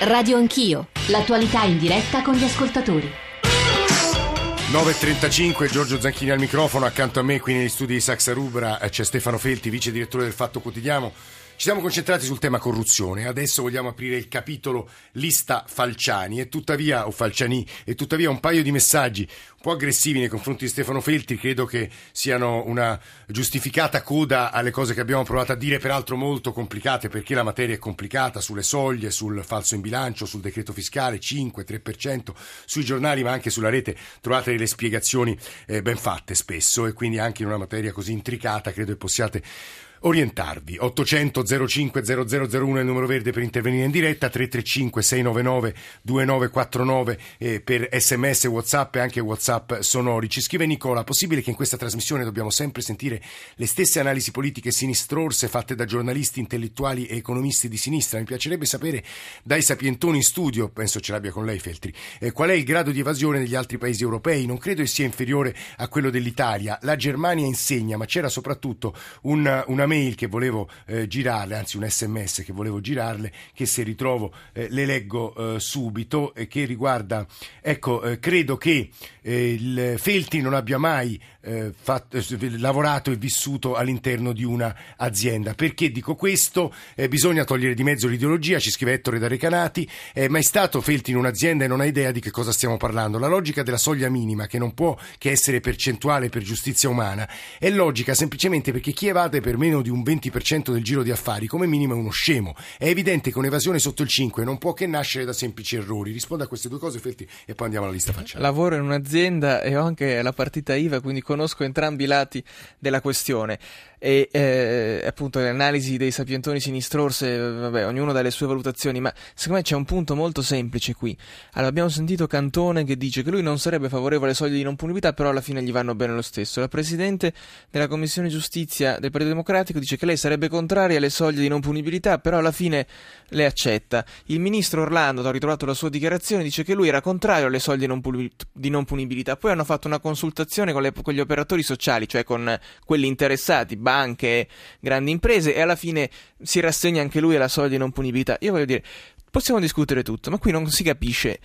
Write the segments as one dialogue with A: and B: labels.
A: Radio Anch'io, l'attualità in diretta con gli ascoltatori.
B: 9.35, Giorgio Zanchini al microfono, accanto a me qui negli studi di Saxa Rubra c'è Stefano Felti, vice direttore del Fatto Quotidiano. Ci siamo concentrati sul tema corruzione, adesso vogliamo aprire il capitolo lista Falciani. E tuttavia, o Falciani, e tuttavia un paio di messaggi un po' aggressivi nei confronti di Stefano Felti credo che siano una giustificata coda alle cose che abbiamo provato a dire, peraltro molto complicate perché la materia è complicata sulle soglie, sul falso in bilancio, sul decreto fiscale 5, 3%, sui giornali ma anche sulla rete trovate delle spiegazioni eh, ben fatte spesso e quindi anche in una materia così intricata credo che possiate orientarvi. 800 05 0001 è il numero verde per intervenire in diretta, 335 699 2949 eh, per sms, whatsapp e anche whatsapp sonori. Ci scrive Nicola, possibile che in questa trasmissione dobbiamo sempre sentire le stesse analisi politiche sinistrorse fatte da giornalisti, intellettuali e economisti di sinistra? Mi piacerebbe sapere dai sapientoni in studio, penso ce l'abbia con lei Feltri, eh, qual è il grado di evasione degli altri paesi europei? Non credo che sia inferiore a quello dell'Italia. La Germania insegna, ma c'era soprattutto un, una mail che volevo eh, girarle, anzi un sms che volevo girarle, che se ritrovo eh, le leggo eh, subito, e che riguarda, ecco, eh, credo che eh, il Felti non abbia mai eh, fatto, lavorato e vissuto all'interno di un'azienda. Perché dico questo? bisogna togliere di mezzo l'ideologia, ci scrive Ettore da Recanati, è mai stato Felti in un'azienda e non ha idea di che cosa stiamo parlando. La logica della soglia minima, che non può che essere percentuale per giustizia umana, è logica semplicemente perché chi evade per meno di un 20% del giro di affari come minimo è uno scemo. È evidente che un'evasione sotto il 5 non può che nascere da semplici errori. Risponda a queste due cose, Felti, e poi andiamo alla lista facciale.
C: Lavoro in un'azienda e ho anche la partita IVA, quindi conosco entrambi i lati della questione e eh, appunto le analisi dei sapientoni sinistrorse, vabbè, ognuno dà le sue valutazioni, ma secondo me c'è un punto molto semplice qui. Allora, abbiamo sentito Cantone che dice che lui non sarebbe favorevole ai soldi di non punibilità, però alla fine gli vanno bene lo stesso. La Presidente della Commissione Giustizia del Partito Democratico dice che lei sarebbe contraria alle soglie di non punibilità, però alla fine le accetta. Il ministro Orlando, ho ritrovato la sua dichiarazione, dice che lui era contrario alle soglie di non punibilità. Poi hanno fatto una consultazione con, le, con gli operatori sociali, cioè con quelli interessati, banche, grandi imprese e alla fine si rassegna anche lui alla soglia di non punibilità. Io voglio dire, possiamo discutere tutto, ma qui non si capisce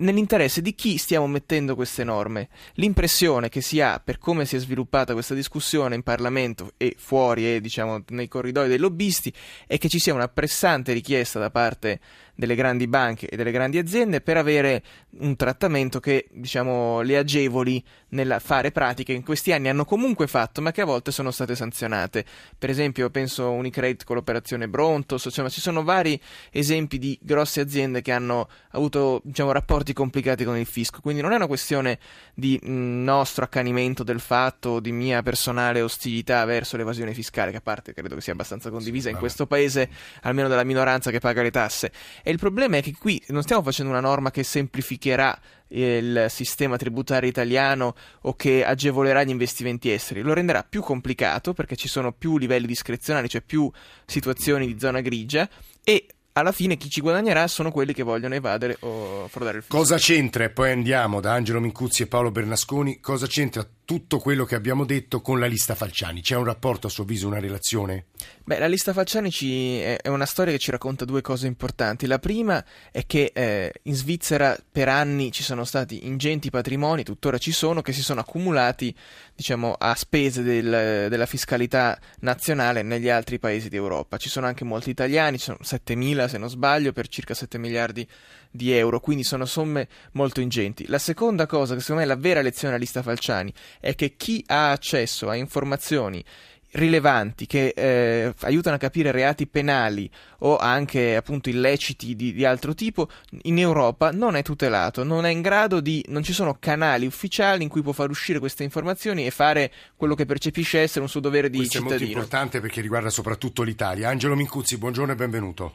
C: nell'interesse di chi stiamo mettendo queste norme. L'impressione che si ha per come si è sviluppata questa discussione in Parlamento e fuori e diciamo nei corridoi dei lobbisti è che ci sia una pressante richiesta da parte delle grandi banche e delle grandi aziende per avere un trattamento che diciamo le agevoli nel fare pratiche che in questi anni hanno comunque fatto ma che a volte sono state sanzionate. Per esempio penso a Unicredit con l'operazione Brontos insomma ci sono vari esempi di grosse aziende che hanno avuto diciamo, rapporti complicati con il fisco. Quindi non è una questione di mh, nostro accanimento del fatto di mia personale ostilità verso l'evasione fiscale che a parte credo che sia abbastanza condivisa in questo paese almeno dalla minoranza che paga le tasse e il problema è che qui non stiamo facendo una norma che semplificherà il sistema tributario italiano o che agevolerà gli investimenti esteri, lo renderà più complicato perché ci sono più livelli discrezionali, cioè più situazioni di zona grigia e alla fine chi ci guadagnerà sono quelli che vogliono evadere o frodare il fisco.
B: Cosa c'entra, e poi andiamo da Angelo Mincuzzi e Paolo Bernasconi, cosa c'entra tutto quello che abbiamo detto con la lista Falciani? C'è un rapporto, a suo avviso, una relazione?
C: Beh, la lista Falciani ci... è una storia che ci racconta due cose importanti. La prima è che eh, in Svizzera per anni ci sono stati ingenti patrimoni, tuttora ci sono, che si sono accumulati diciamo, a spese del, della fiscalità nazionale negli altri paesi d'Europa. Ci sono anche molti italiani, ci sono 7.000 se non sbaglio, per circa 7 miliardi di euro, quindi sono somme molto ingenti. La seconda cosa, che secondo me è la vera lezione della lista Falciani, è che chi ha accesso a informazioni rilevanti che eh, aiutano a capire reati penali o anche appunto illeciti di, di, altro tipo in Europa non è tutelato, non è in grado di non ci sono canali ufficiali in cui può far uscire queste informazioni e fare quello che percepisce essere un suo dovere di
B: Questo
C: cittadino.
B: Questo è molto importante perché riguarda soprattutto l'Italia. Angelo Mincuzzi, buongiorno e benvenuto.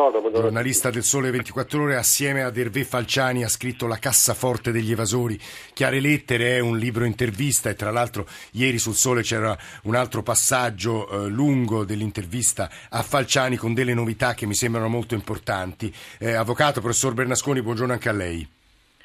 D: Buongiorno, buongiorno.
B: Giornalista del Sole 24 Ore, assieme ad Hervé Falciani ha scritto La cassaforte degli evasori. Chiare lettere è un libro intervista e tra l'altro ieri sul Sole c'era un altro passaggio eh, lungo dell'intervista a Falciani con delle novità che mi sembrano molto importanti. Eh, avvocato, professor Bernasconi, buongiorno anche a lei.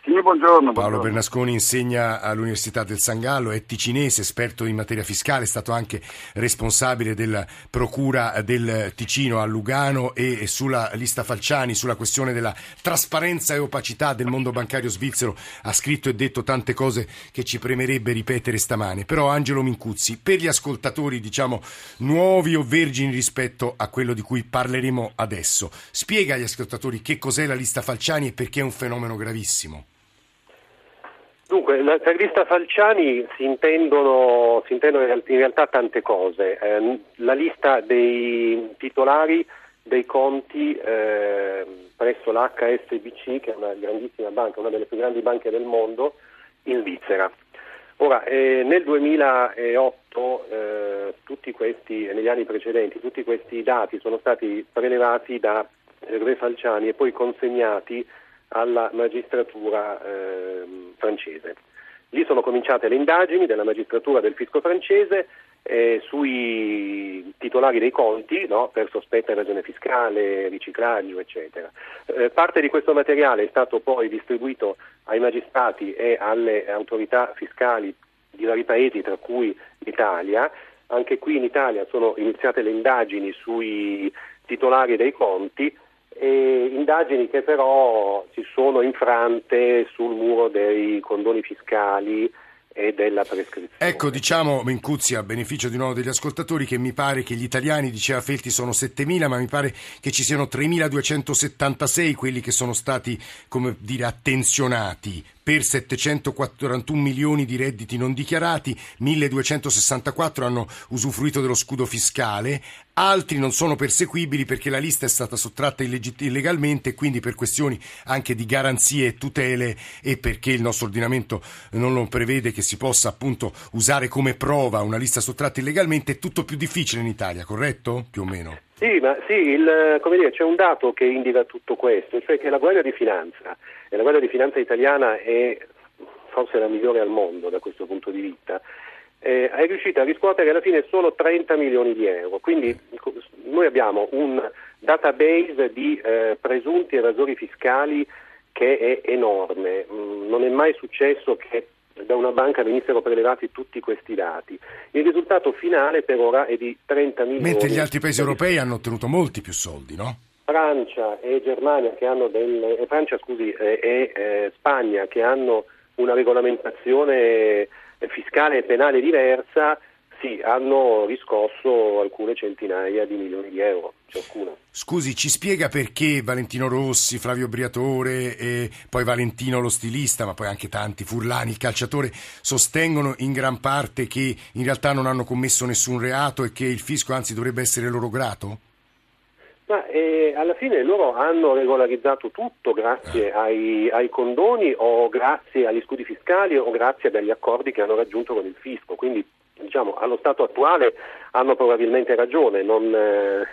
D: Sì, buongiorno.
B: Paolo Bernasconi insegna all'Università del San Gallo, è ticinese, esperto in materia fiscale, è stato anche responsabile della Procura del Ticino a Lugano e sulla lista Falciani, sulla questione della trasparenza e opacità del mondo bancario svizzero, ha scritto e detto tante cose che ci premerebbe ripetere stamane. Però Angelo Mincuzzi, per gli ascoltatori diciamo nuovi o vergini rispetto a quello di cui parleremo adesso, spiega agli ascoltatori che cos'è la lista Falciani e perché è un fenomeno gravissimo.
E: Dunque, per lista Falciani si intendono, si intendono, in realtà tante cose. Eh, la lista dei titolari dei conti eh, presso l'HSBC, che è una grandissima banca, una delle più grandi banche del mondo, in Svizzera. Ora, eh, nel 2008, eh, questi, negli anni precedenti, tutti questi dati sono stati prelevati da Re Falciani e poi consegnati alla magistratura eh, francese. Lì sono cominciate le indagini della magistratura del fisco francese eh, sui titolari dei conti no, per sospetta evasione fiscale, riciclaggio, eccetera. Eh, parte di questo materiale è stato poi distribuito ai magistrati e alle autorità fiscali di vari paesi, tra cui l'Italia. Anche qui in Italia sono iniziate le indagini sui titolari dei conti e indagini che però si sono infrante sul muro dei condoni fiscali e della prescrizione.
B: Ecco, diciamo, Mencuzzi, a beneficio di nuovo degli ascoltatori, che mi pare che gli italiani, diceva Felti, sono 7.000, ma mi pare che ci siano 3.276 quelli che sono stati, come dire, attenzionati per 741 milioni di redditi non dichiarati, 1264 hanno usufruito dello scudo fiscale, altri non sono perseguibili perché la lista è stata sottratta illegalmente e quindi per questioni anche di garanzie e tutele e perché il nostro ordinamento non lo prevede che si possa appunto usare come prova una lista sottratta illegalmente, è tutto più difficile in Italia, corretto? Più o meno.
E: Sì, ma sì, il, dire, c'è un dato che indica tutto questo, cioè che la Guardia di Finanza e la Guardia di Finanza italiana è forse la migliore al mondo da questo punto di vista, eh, è riuscita a riscuotere alla fine solo 30 milioni di euro. Quindi noi abbiamo un database di eh, presunti evasori fiscali che è enorme. Mm, non è mai successo che da una banca venissero prelevati tutti questi dati. Il risultato finale per ora è di 30 milioni.
B: Mentre gli altri paesi europei hanno ottenuto molti più soldi, no?
E: Francia e Germania che hanno del, eh, Francia, scusi, e, e Spagna che hanno una regolamentazione fiscale e penale diversa, sì, hanno riscosso alcune centinaia di milioni di euro ciascuno.
B: Scusi, ci spiega perché Valentino Rossi, Flavio Briatore e poi Valentino lo stilista, ma poi anche tanti, Furlani, il calciatore, sostengono in gran parte che in realtà non hanno commesso nessun reato e che il fisco anzi dovrebbe essere loro grato?
E: Ma eh, alla fine loro hanno regolarizzato tutto grazie ai, ai, condoni o grazie agli scudi fiscali o grazie agli accordi che hanno raggiunto con il fisco. Quindi diciamo, allo stato attuale hanno probabilmente ragione, non, eh,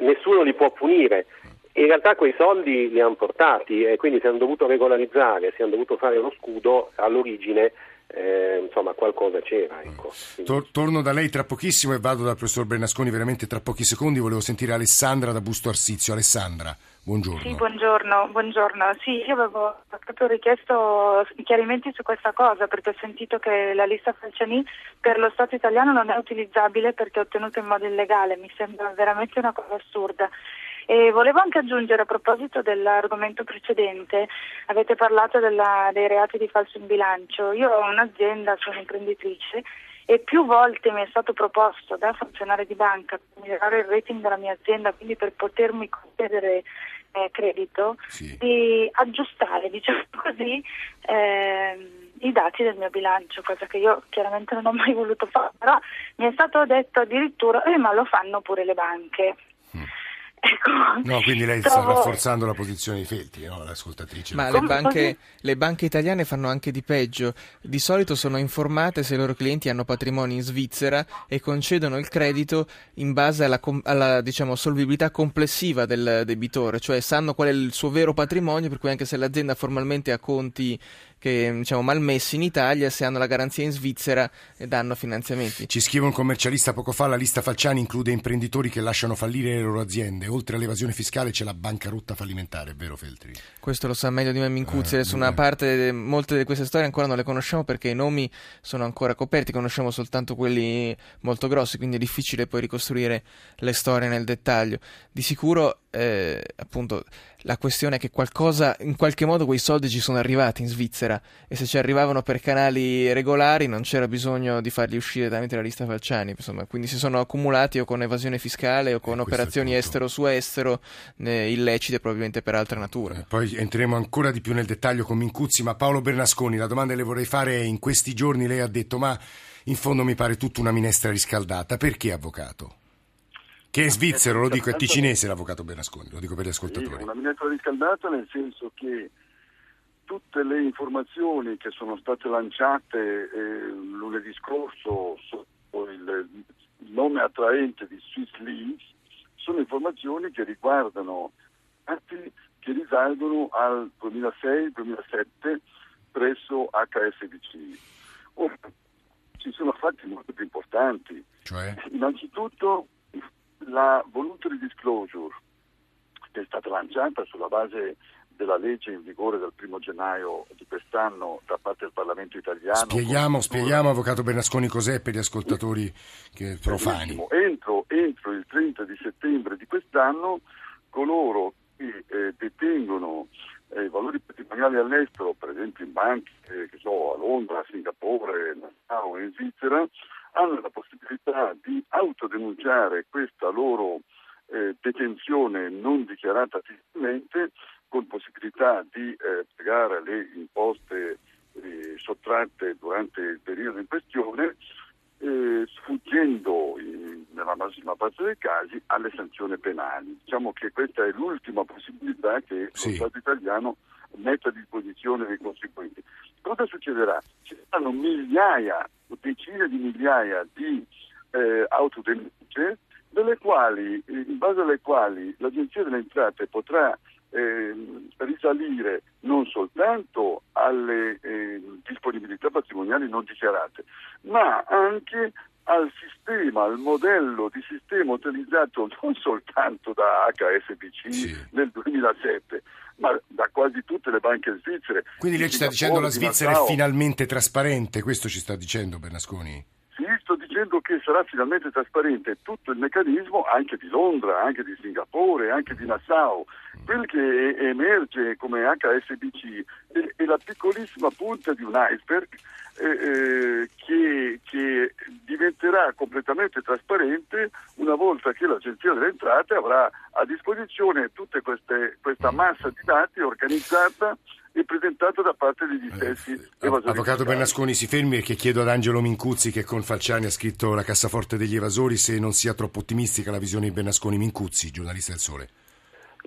E: nessuno li può punire. In realtà quei soldi li hanno portati e quindi si hanno dovuto regolarizzare, si hanno dovuto fare lo scudo all'origine eh, insomma qualcosa c'era. Ecco.
B: Tor- torno da lei tra pochissimo e vado dal professor Bernasconi veramente tra pochi secondi. Volevo sentire Alessandra da Busto Arsizio. Alessandra. Buongiorno.
F: Sì, buongiorno, buongiorno. Sì, io avevo proprio richiesto chiarimenti su questa cosa perché ho sentito che la lista Falciani per lo Stato italiano non è utilizzabile perché è ottenuta in modo illegale. Mi sembra veramente una cosa assurda. E volevo anche aggiungere a proposito dell'argomento precedente, avete parlato della, dei reati di falso in bilancio. Io ho un'azienda, sono imprenditrice e più volte mi è stato proposto da funzionario di banca per migliorare il rating della mia azienda, quindi per potermi concedere eh, credito, sì. di aggiustare, diciamo così, eh, i dati del mio bilancio, cosa che io chiaramente non ho mai voluto fare, però mi è stato detto addirittura, eh, ma lo fanno pure le banche. Mm.
B: Ecco, no, quindi lei sta rafforzando la posizione di Felti, no? l'ascoltatrice.
C: Ma le banche, le banche, italiane fanno anche di peggio. Di solito sono informate se i loro clienti hanno patrimoni in Svizzera e concedono il credito in base alla, alla diciamo, solvibilità complessiva del debitore, cioè sanno qual è il suo vero patrimonio, per cui anche se l'azienda formalmente ha conti che diciamo, malmessi in Italia, se hanno la garanzia in Svizzera, danno finanziamenti.
B: Ci scrive un commercialista poco fa, la lista Falciani include imprenditori che lasciano fallire le loro aziende. Oltre all'evasione fiscale c'è la bancarotta fallimentare, è vero Feltri?
C: Questo lo sa meglio di me Mincuzzi,
B: Eh,
C: su una
B: eh.
C: parte, molte di queste storie ancora non le conosciamo perché i nomi sono ancora coperti, conosciamo soltanto quelli molto grossi, quindi è difficile poi ricostruire le storie nel dettaglio. Di sicuro, eh, appunto, la questione è che qualcosa, in qualche modo quei soldi ci sono arrivati in Svizzera e se ci arrivavano per canali regolari non c'era bisogno di farli uscire tramite la lista Falciani, insomma, quindi si sono accumulati o con evasione fiscale o con
B: Eh, è il
C: operazioni estero su estero eh, illecite probabilmente per altra natura.
B: Eh, Poi entreremo ancora di più nel dettaglio con Mincuzzi, ma Paolo Bernasconi, la domanda che le vorrei fare è in questi giorni lei ha detto ma in fondo mi pare tutta una minestra riscaldata, perché avvocato? Che è svizzero, lo dico, è ticinese l'avvocato Bernasconi, lo dico per gli
D: Sì,
B: ascoltatori.
D: una minestra riscaldata nel senso che tutte le informazioni che sono state lanciate eh, lunedì scorso sotto il nome attraente di Swiss Leaks sono informazioni che riguardano atti che risalgono al 2006-2007 presso HSBC. Ora, ci sono fatti molto più importanti.
B: Cioè?
D: Innanzitutto la voluntary disclosure che è stata lanciata sulla base della legge in vigore dal primo gennaio di quest'anno da parte del Parlamento italiano.
B: Spieghiamo, spieghiamo, avvocato Bernasconi, cos'è per gli ascoltatori che- profani.
D: Entro, entro il 30 di settembre di quest'anno coloro che eh, detengono eh, i valori patrimoniali all'estero, per esempio in banche, eh, che so, a Londra, a Singapore, a o in Svizzera, hanno la possibilità di autodenunciare questa loro eh, detenzione non dichiarata fiscalmente con possibilità di eh, pagare le imposte eh, sottratte durante il periodo in questione eh, sfuggendo in- nella massima parte dei casi alle sanzioni penali. Diciamo che questa è l'ultima possibilità che
B: Sì.
D: lo Stato italiano mette a disposizione dei contribuenti. Cosa succederà? Ci saranno migliaia, decine di migliaia di eh, autodenunce quali, eh, in base alle quali l'Agenzia delle Entrate potrà ehm, risalire non soltanto alle ehm, disponibilità patrimoniali non dichiarate, ma anche al sistema, al modello di sistema utilizzato non soltanto da HSBC
B: Sì.
D: nel 2007, ma da quasi tutte le banche svizzere.
B: Quindi lei ci sta dicendo la
D: Singapore, di
B: Svizzera è
D: Nassau.
B: finalmente trasparente, questo ci sta dicendo Bernasconi?
D: Sì, sto dicendo che sarà finalmente trasparente tutto il meccanismo anche di Londra, anche di Singapore, anche di Nassau. Quel che emerge come HSBC è, è la piccolissima punta di un iceberg eh, eh, che, che diventerà completamente trasparente una volta che l'Agenzia delle Entrate avrà a disposizione tutta questa massa di dati organizzata e presentata da parte degli stessi
B: Eh,
D: evasori
B: Avvocato. Bernasconi si fermi perché chiedo ad Angelo Mincuzzi che con Falciani ha scritto la cassaforte degli evasori se non sia troppo ottimistica la visione di Bernasconi Mincuzzi, giornalista del Sole.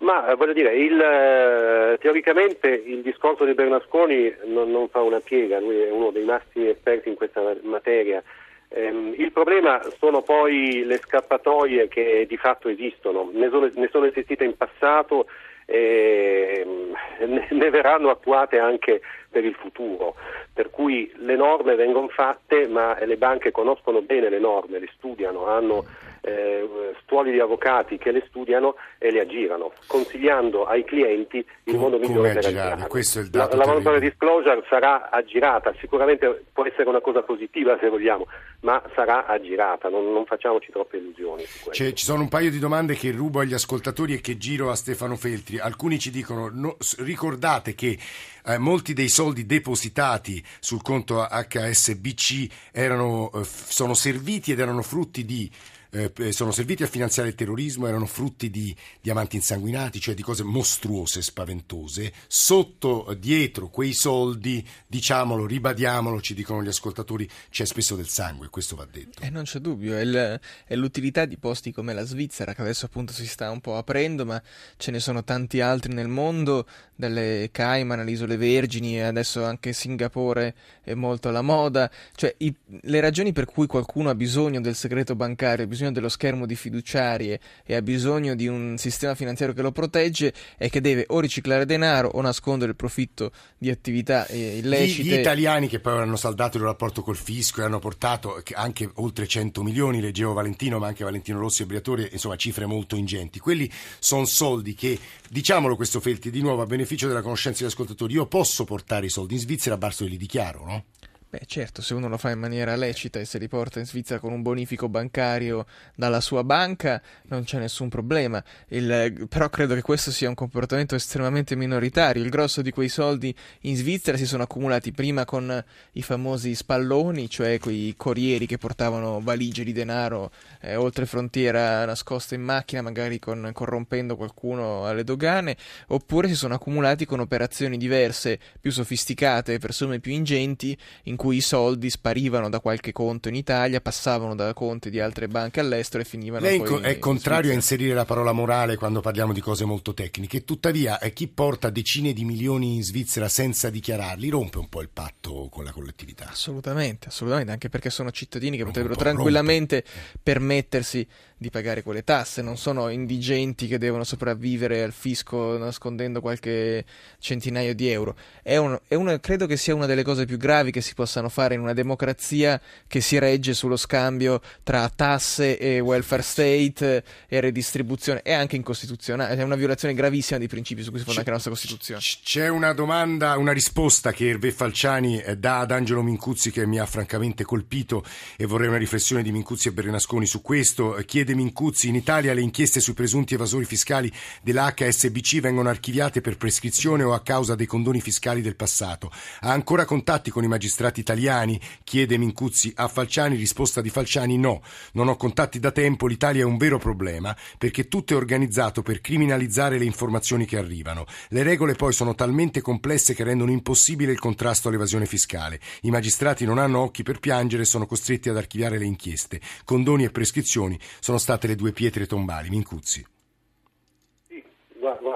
E: Ma eh, voglio dire, il, eh, teoricamente il discorso di Bernasconi non, non fa una piega, lui è uno dei massimi esperti in questa materia. Ehm, il problema sono poi le scappatoie che di fatto esistono, ne sono, ne sono esistite in passato e ne, ne verranno attuate anche per il futuro, per cui le norme vengono fatte ma le banche conoscono bene le norme, le studiano, hanno eh, stuoli di avvocati che le studiano e le aggirano, consigliando ai clienti il modo migliore per
B: aggirarle?
E: aggirarle.
B: Questo è il
E: La, la
B: terribile.
E: disclosure sarà aggirata, sicuramente può essere una cosa positiva se vogliamo, ma sarà aggirata, non, non facciamoci troppe illusioni su questo.
B: C'è- ci sono un paio di domande che rubo agli ascoltatori e che giro a Stefano Feltri. Alcuni ci dicono: no, ricordate che eh, molti dei soldi depositati sul conto HSBC erano, eh, sono serviti ed erano frutti di. Eh, p- sono serviti a finanziare il terrorismo, erano frutti di diamanti insanguinati, cioè di cose mostruose, spaventose. Sotto, eh, dietro quei soldi, diciamolo, ribadiamolo, ci dicono gli ascoltatori, c'è spesso del sangue, questo va detto.
C: E non c'è dubbio, è, il- è l'utilità di posti come la Svizzera, che adesso appunto si sta un po' aprendo, ma ce ne sono tanti altri nel mondo, dalle Cayman alle Isole Vergini e adesso anche Singapore è molto alla moda. Cioè, i- le ragioni per cui qualcuno ha bisogno del segreto bancario, bisogno bisogno dello schermo di fiduciarie e ha bisogno di un sistema finanziario che lo protegge e che deve o riciclare denaro o nascondere il profitto di attività eh, illecite.
B: Gli, gli italiani che poi hanno saldato il rapporto col fisco e hanno portato anche oltre 100 milioni, leggevo Valentino, ma anche Valentino Rossi e Briatore, insomma cifre molto ingenti. Quelli sono soldi che, diciamolo questo Felti, di nuovo a beneficio della conoscenza degli ascoltatori, io posso portare i soldi in Svizzera, basta che li dichiaro, no?
C: Beh, certo, se uno lo fa in maniera lecita e se li porta in Svizzera con un bonifico bancario dalla sua banca, non c'è nessun problema. Il, però credo che questo sia un comportamento estremamente minoritario. Il grosso di quei soldi in Svizzera si sono accumulati prima con i famosi spalloni, cioè quei corrieri che portavano valigie di denaro eh, oltre frontiera nascoste in macchina, magari con, corrompendo qualcuno alle dogane, oppure si sono accumulati con operazioni diverse, più sofisticate, per somme più ingenti, in cui i soldi sparivano da qualche conto in Italia, passavano da conti di altre banche all'estero e finivano
B: Lei
C: poi
B: è contrario a inserire la parola morale quando parliamo di cose molto tecniche, tuttavia eh, chi porta decine di milioni in Svizzera senza dichiararli rompe un po' il patto con la collettività.
C: Assolutamente, assolutamente, anche perché sono cittadini che potrebbero tranquillamente permettersi di pagare quelle tasse, non sono indigenti che devono sopravvivere al fisco nascondendo qualche centinaio di euro. È un, è una, credo che sia una delle cose più gravi che si possano fare in una democrazia che si regge sullo scambio tra tasse e welfare state e redistribuzione. È anche incostituzionale, è una violazione gravissima dei principi su cui si fonda anche la nostra Costituzione.
B: C'è una domanda, una risposta che Erve Falciani eh, dà ad Angelo Mincuzzi che mi ha francamente colpito e vorrei una riflessione di Mincuzzi e Bernasconi su questo. Chiede De Mincuzzi, in Italia le inchieste sui presunti evasori fiscali della HSBC vengono archiviate per prescrizione o a causa dei condoni fiscali del passato. Ha ancora contatti con i magistrati italiani? Chiede Mincuzzi a Falciani, risposta di Falciani no. Non ho contatti da tempo, l'Italia è un vero problema perché tutto è organizzato per criminalizzare le informazioni che arrivano. Le regole poi sono talmente complesse che rendono impossibile il contrasto all'evasione fiscale. I magistrati non hanno occhi per piangere e sono costretti ad archiviare le inchieste. Condoni e prescrizioni sono state le due pietre tombali, Mincuzzi.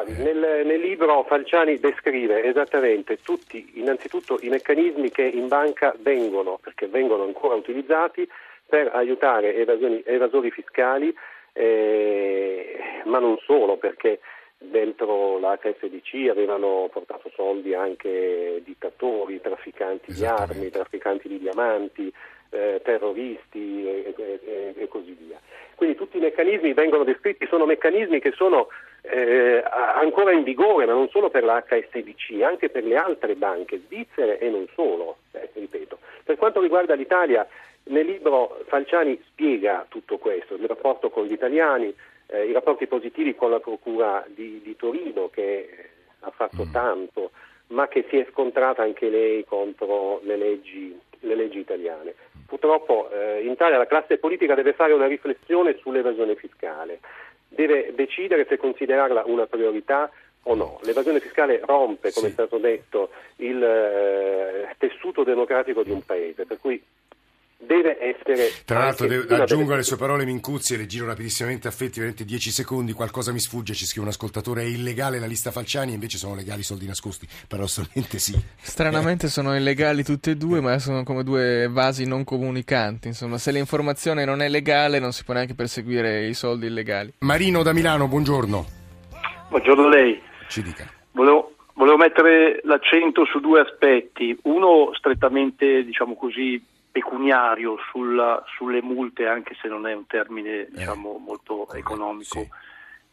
E: Nel, nel, libro Falciani descrive esattamente tutti, innanzitutto i meccanismi che in banca vengono, perché vengono ancora utilizzati, per aiutare evasioni, evasori fiscali, eh, ma non solo, perché dentro la HSBC avevano portato soldi anche dittatori, trafficanti di armi, trafficanti di diamanti, eh, terroristi e, e, e, così via. Quindi tutti i meccanismi vengono descritti, sono meccanismi che sono eh, ancora in vigore, ma non solo per la HSBC, anche per le altre banche svizzere e non solo, eh, ripeto. Per quanto riguarda l'Italia, nel libro Falciani spiega tutto questo, il rapporto con gli italiani, eh, i rapporti positivi con la Procura di, di Torino che ha fatto mm. tanto, ma che si è scontrata anche lei contro le leggi, le leggi italiane. Purtroppo eh, in Italia la classe politica deve fare una riflessione sull'evasione fiscale, deve decidere se considerarla una priorità o no. L'evasione fiscale rompe, come sì. è stato detto, il eh, tessuto democratico di un paese, per cui deve essere.
B: Tra l'altro, devo, aggiungo alle sue parole Mincuzzi e le giro rapidissimamente affetti, veramente 10 secondi. Qualcosa mi sfugge. Ci scrive un ascoltatore: è illegale la lista Falciani, invece sono legali i soldi nascosti. Paradossalmente sì.
C: Stranamente sono illegali tutte e due, ma sono come due vasi non comunicanti. Insomma, se l'informazione non è legale, non si può neanche perseguire i soldi illegali.
B: Marino da Milano, buongiorno.
G: Buongiorno a lei.
B: Ci dica.
G: Volevo Volevo mettere l'accento su due aspetti, uno strettamente diciamo così, pecuniario sulla, sulle multe, anche se non è un termine eh, diciamo, molto economico, sì.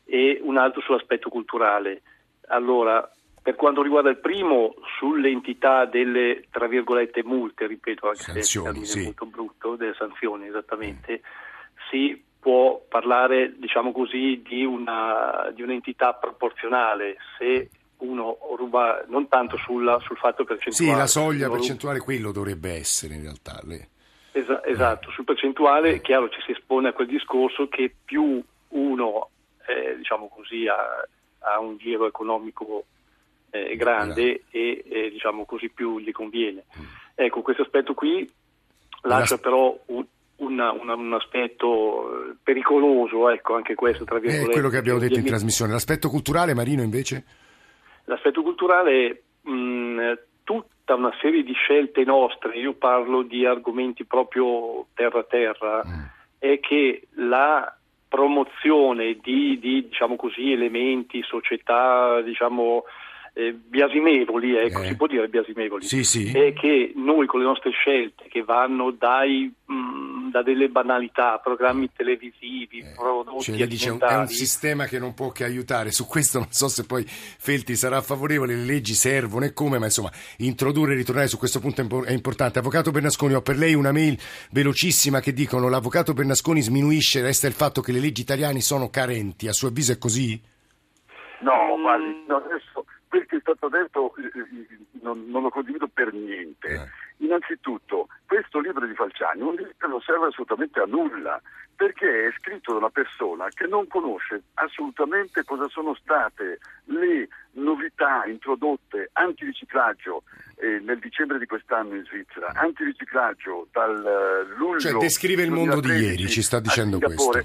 G: e un altro sull'aspetto culturale. Allora, per quanto riguarda il primo, sull'entità delle, tra virgolette, multe, ripeto, anche sanzioni, se è sì. molto brutto, delle sanzioni esattamente, mm. si può parlare, diciamo così, di, una, di un'entità proporzionale. Se uno ruba non tanto sulla, sul fatto percentuale.
B: Sì, la soglia percentuale quello dovrebbe essere in realtà. Le...
G: Esa- esatto, sul percentuale, eh. chiaro, ci si espone a quel discorso che più uno, eh, diciamo così, ha, ha, un giro economico eh, grande e, e, diciamo così, più gli conviene. Mm. Ecco, questo aspetto qui lascia la... però un, una, una, un aspetto pericoloso, ecco, anche questo, tra virgolette.
B: È quello che abbiamo detto in trasmissione. L'aspetto culturale, Marino, invece?
G: L'aspetto culturale è mh, tutta una serie di scelte nostre, io parlo di argomenti proprio terra-terra, mm. è che la promozione di, di diciamo così, elementi, società, diciamo, eh, biasimevoli, ecco,
B: Eh.
G: si può dire biasimevoli,
B: Sì, sì.
G: è che noi con le nostre scelte che vanno dai, mh, da delle banalità, programmi televisivi, prodotti
B: Cioè, dice, è un- è un
G: alimentari,
B: sistema che non può che aiutare. Su questo non so se poi Felti sarà favorevole, le leggi servono e come, ma insomma, introdurre e ritornare su questo punto è impo- è importante. Avvocato Bernasconi, ho per lei una mail velocissima che dicono l'avvocato Bernasconi sminuisce, resta il fatto che le leggi italiane sono carenti. A suo avviso è così?
D: No,
G: Mm.
D: guardi, no, adesso quel che è stato detto eh, eh, non, non lo condivido per niente.
B: Eh.
D: Innanzitutto, questo libro di Falciani un libro non serve assolutamente a nulla, perché è scritto da una persona che non conosce assolutamente cosa sono state le novità introdotte antiriciclaggio eh, nel dicembre di quest'anno in Svizzera, antiriciclaggio dal eh, luglio
B: Cioè, descrive il mondo di
D: 2013
B: ieri, ci sta dicendo questo.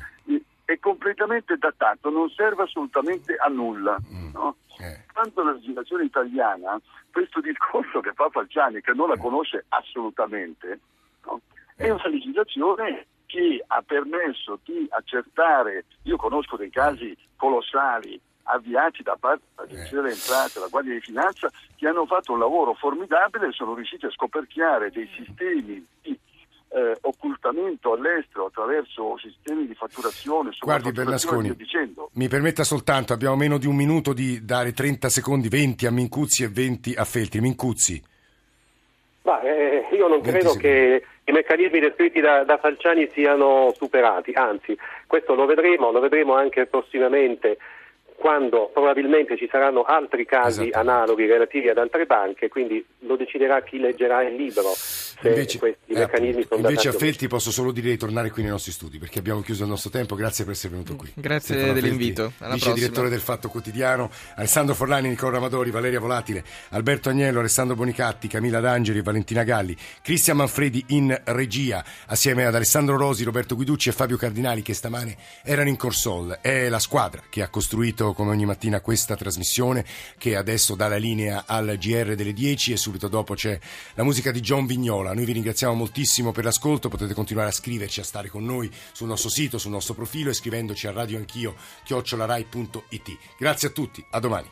D: È completamente datato, non serve assolutamente a nulla. no?
B: Eh.
D: Quanto alla legislazione italiana, questo discorso che fa Falciani, che non la conosce assolutamente, no? è una legislazione che ha permesso di accertare, io conosco dei casi colossali avviati da parte dell'Agenzia delle Entrate, della Guardia di Finanza, che hanno fatto un lavoro formidabile e sono riusciti a scoperchiare dei sistemi di eh, occultamento all'estero attraverso sistemi di fatturazione,
B: Guardi
D: dicendo.
B: mi permetta soltanto, abbiamo meno di un minuto di dare 30 secondi, 20 a Mincuzzi e 20 a Feltri. Mincuzzi.
E: Ma, eh, io non
B: 20
E: credo
B: secondi.
E: che i meccanismi descritti da, da Falciani siano superati, anzi, questo lo vedremo, lo vedremo anche prossimamente quando probabilmente ci saranno altri casi analoghi relativi ad altre banche, quindi lo deciderà chi leggerà il libro se
B: Invece,
E: questi
B: eh,
E: meccanismi
B: appunto,
E: sono
B: invece a. Felti posso solo dire di tornare qui nei nostri studi perché abbiamo chiuso il nostro tempo. Grazie per essere venuto qui.
C: Grazie
B: Stefano
C: dell'invito.
B: Felti,
C: Alla
B: vice direttore del Fatto Quotidiano, Alessandro Forlani, Nicola Ramadori, Valeria Volatile, Alberto Agnello, Alessandro Bonicatti, Camilla D'Angeli Valentina Galli, Cristian Manfredi in regia, assieme ad Alessandro Rosi, Roberto Guiducci e Fabio Cardinali che stamane erano in Corsol. È la squadra che ha costruito come ogni mattina questa trasmissione che adesso dà la linea al GR delle 10 e subito dopo c'è la musica di John Vignola. Noi vi ringraziamo moltissimo per l'ascolto, potete continuare a scriverci, a stare con noi sul nostro sito, sul nostro profilo e scrivendoci a radioanchio chiocciolarai.it. Grazie a tutti, a domani.